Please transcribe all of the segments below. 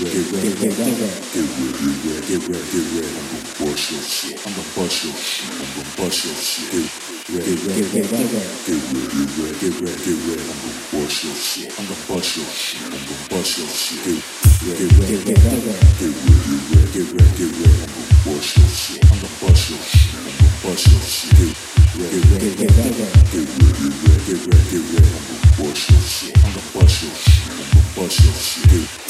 Get ready, get ready, I'm gonna bust your shit. I'm gonna bust your shit. I'm gonna bust your shit.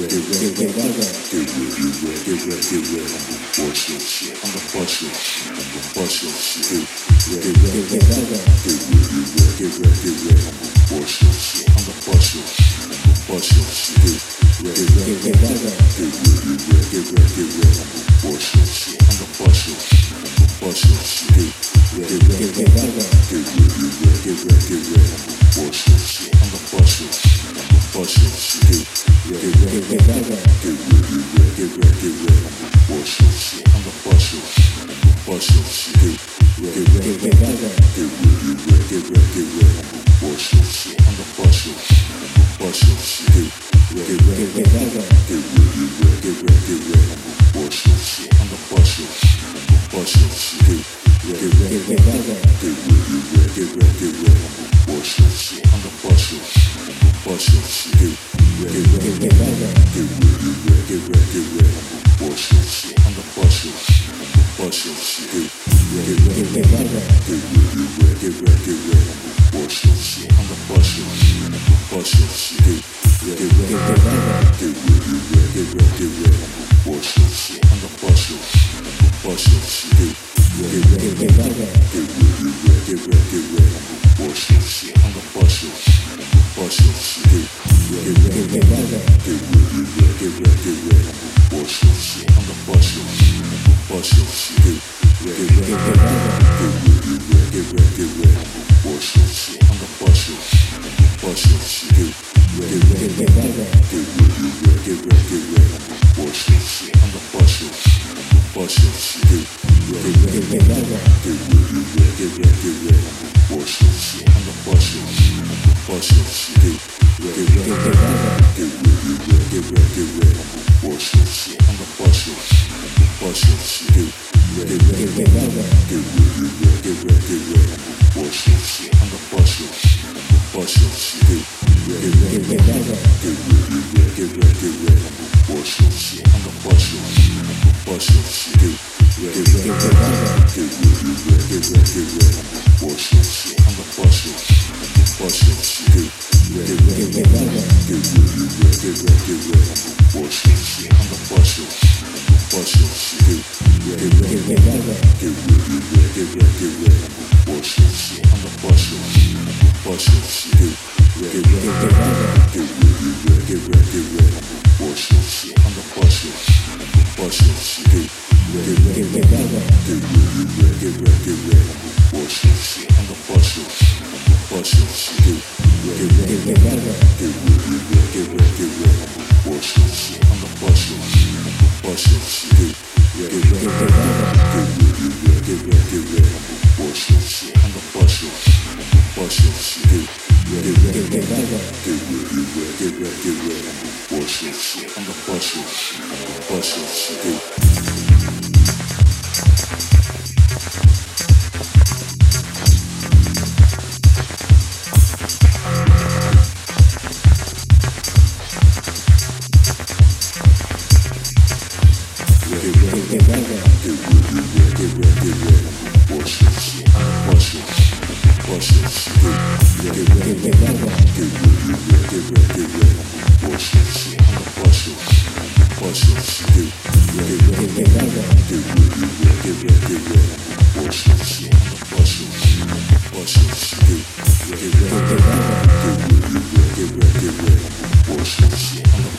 I'm gonna bust your shit. Get ready, get ready, get ready.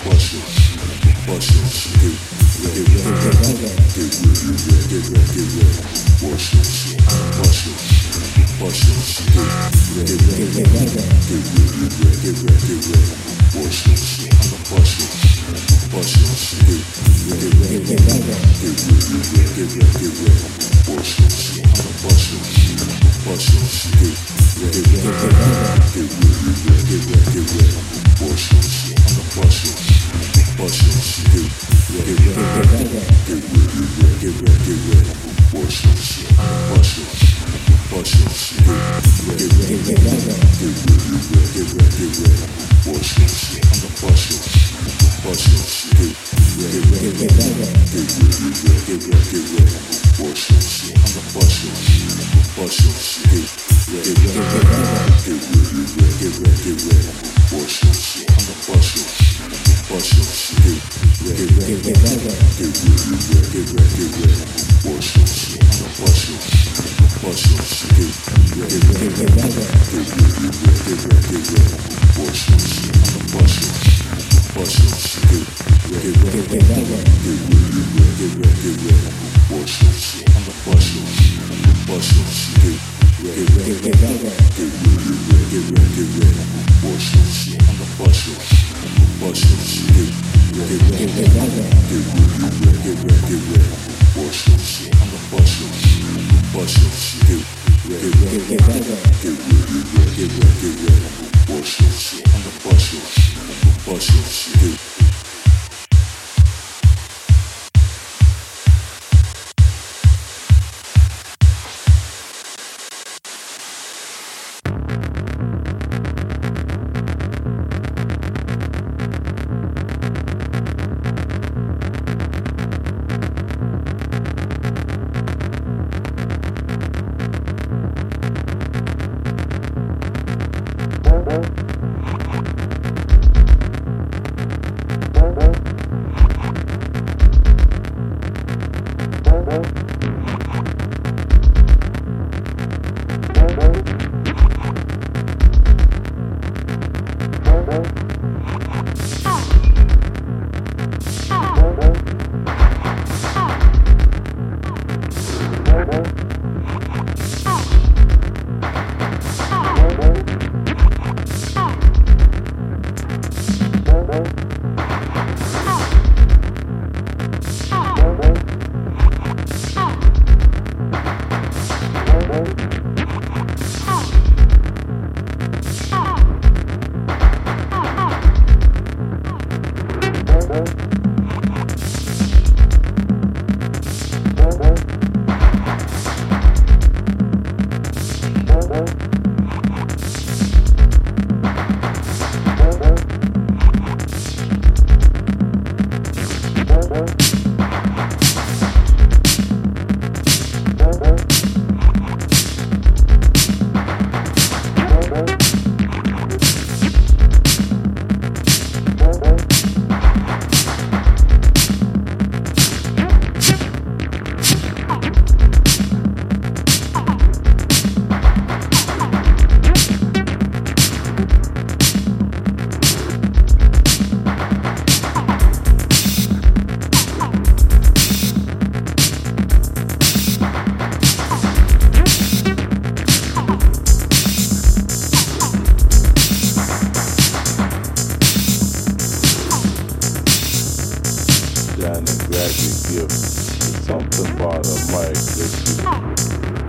Watch your shit. Watch your shit. Get ready, get ready, get ready. Bust your shit, I'ma bust your shit. Get ready, get ready, get ready. What's your shit? I'm the bust your shit. Get ready, get ready, get ready. Watch your shit. I'm gonna bust your shit. Get ready, get ready, get ready. Bust your shit, bust your shit, bust your shit. and a gradual gift. It's something part of my existence.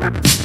Bye.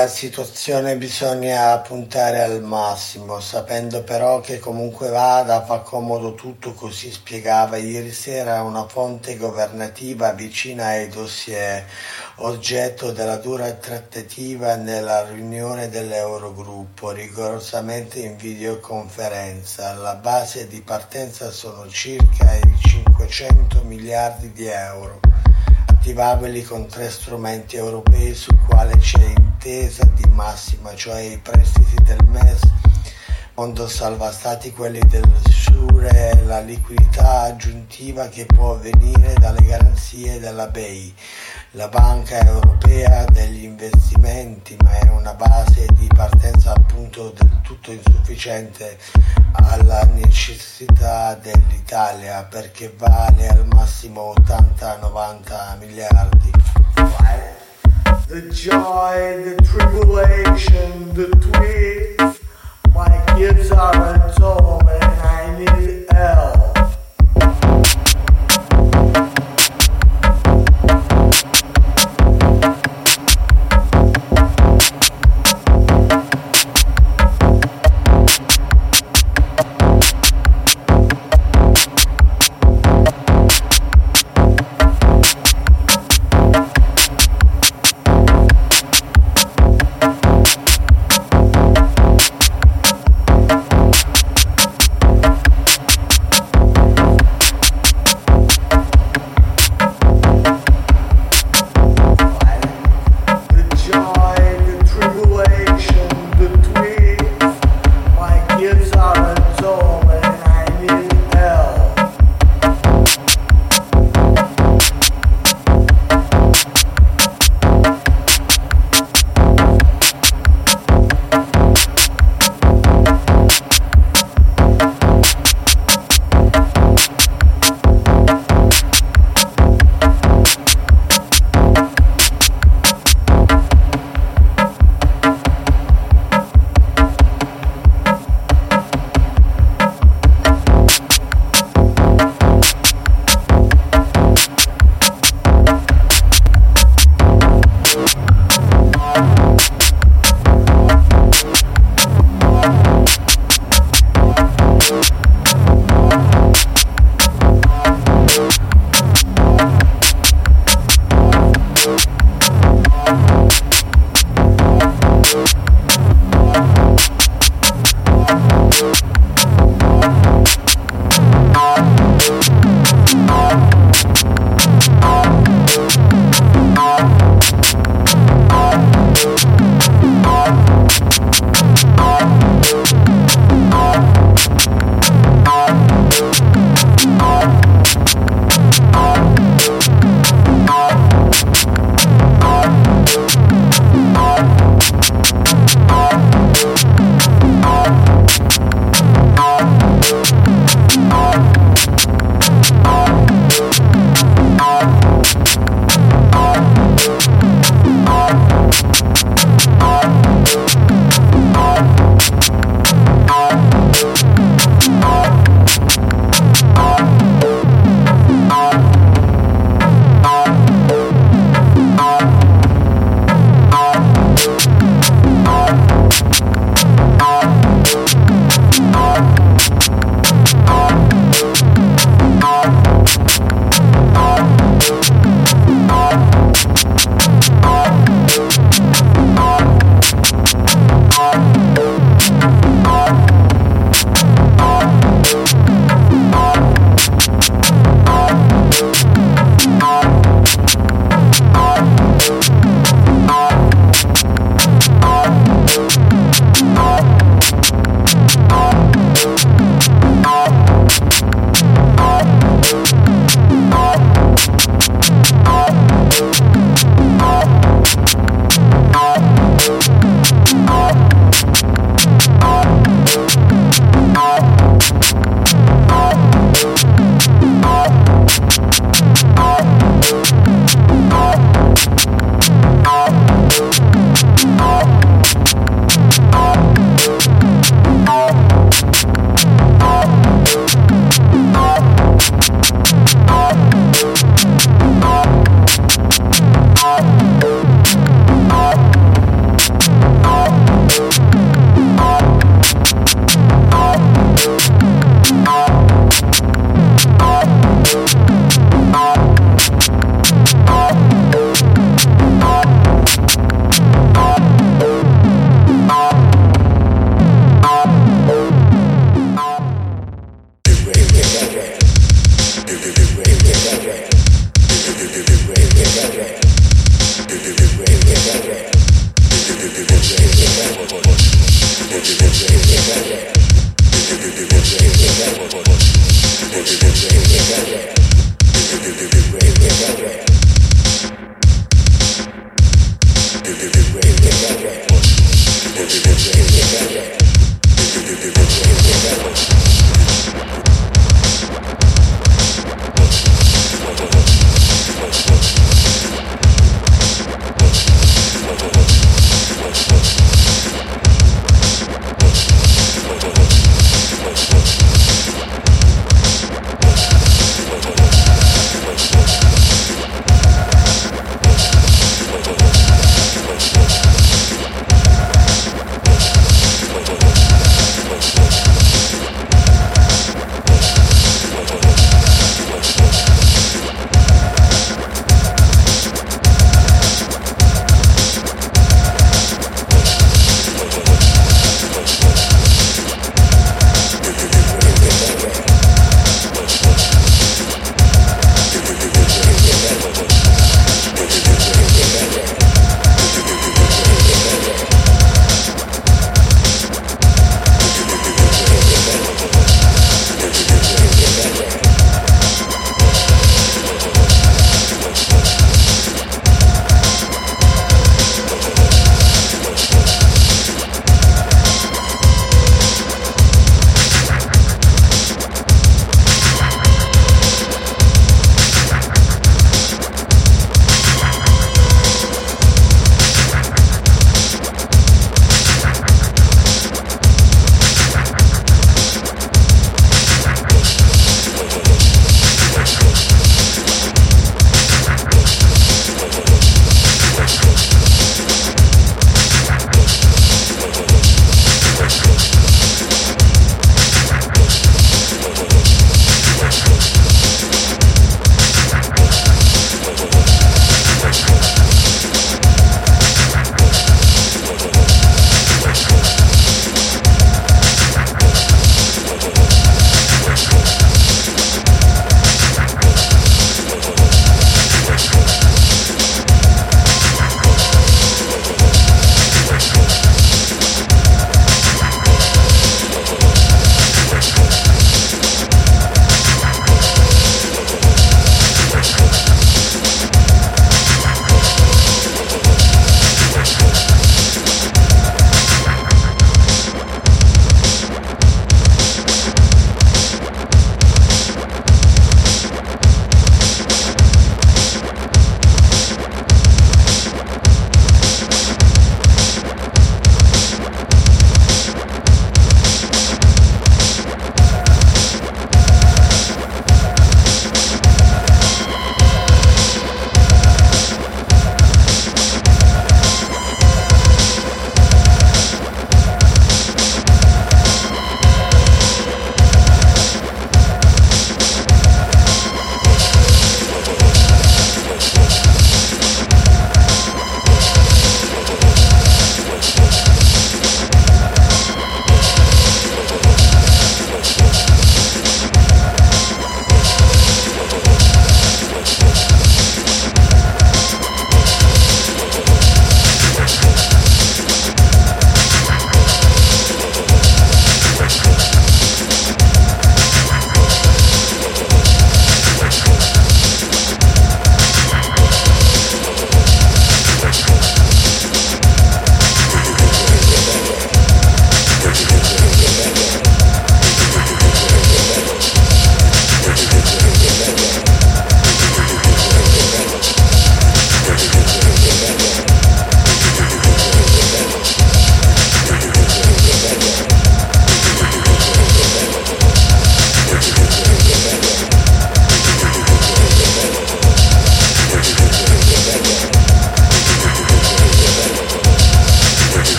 Questa situazione bisogna puntare al massimo, sapendo però che comunque vada fa comodo tutto, così spiegava ieri sera una fonte governativa vicina ai dossier oggetto della dura trattativa nella riunione dell'Eurogruppo, rigorosamente in videoconferenza. La base di partenza sono circa i 500 miliardi di euro attivabili con tre strumenti europei su quale c'è intesa di massima, cioè i prestiti del MES, Fondo Salva Stati, quelli del SURE la liquidità aggiuntiva che può venire dalle garanzie della BEI, la Banca Europea degli Investimenti, ma è una base di partenza appunto del tutto insufficiente alla necessità dell'Italia perché vale al massimo 80-90 miliardi. The joy, the tribulation, the tweet, my kids are at home and I need help.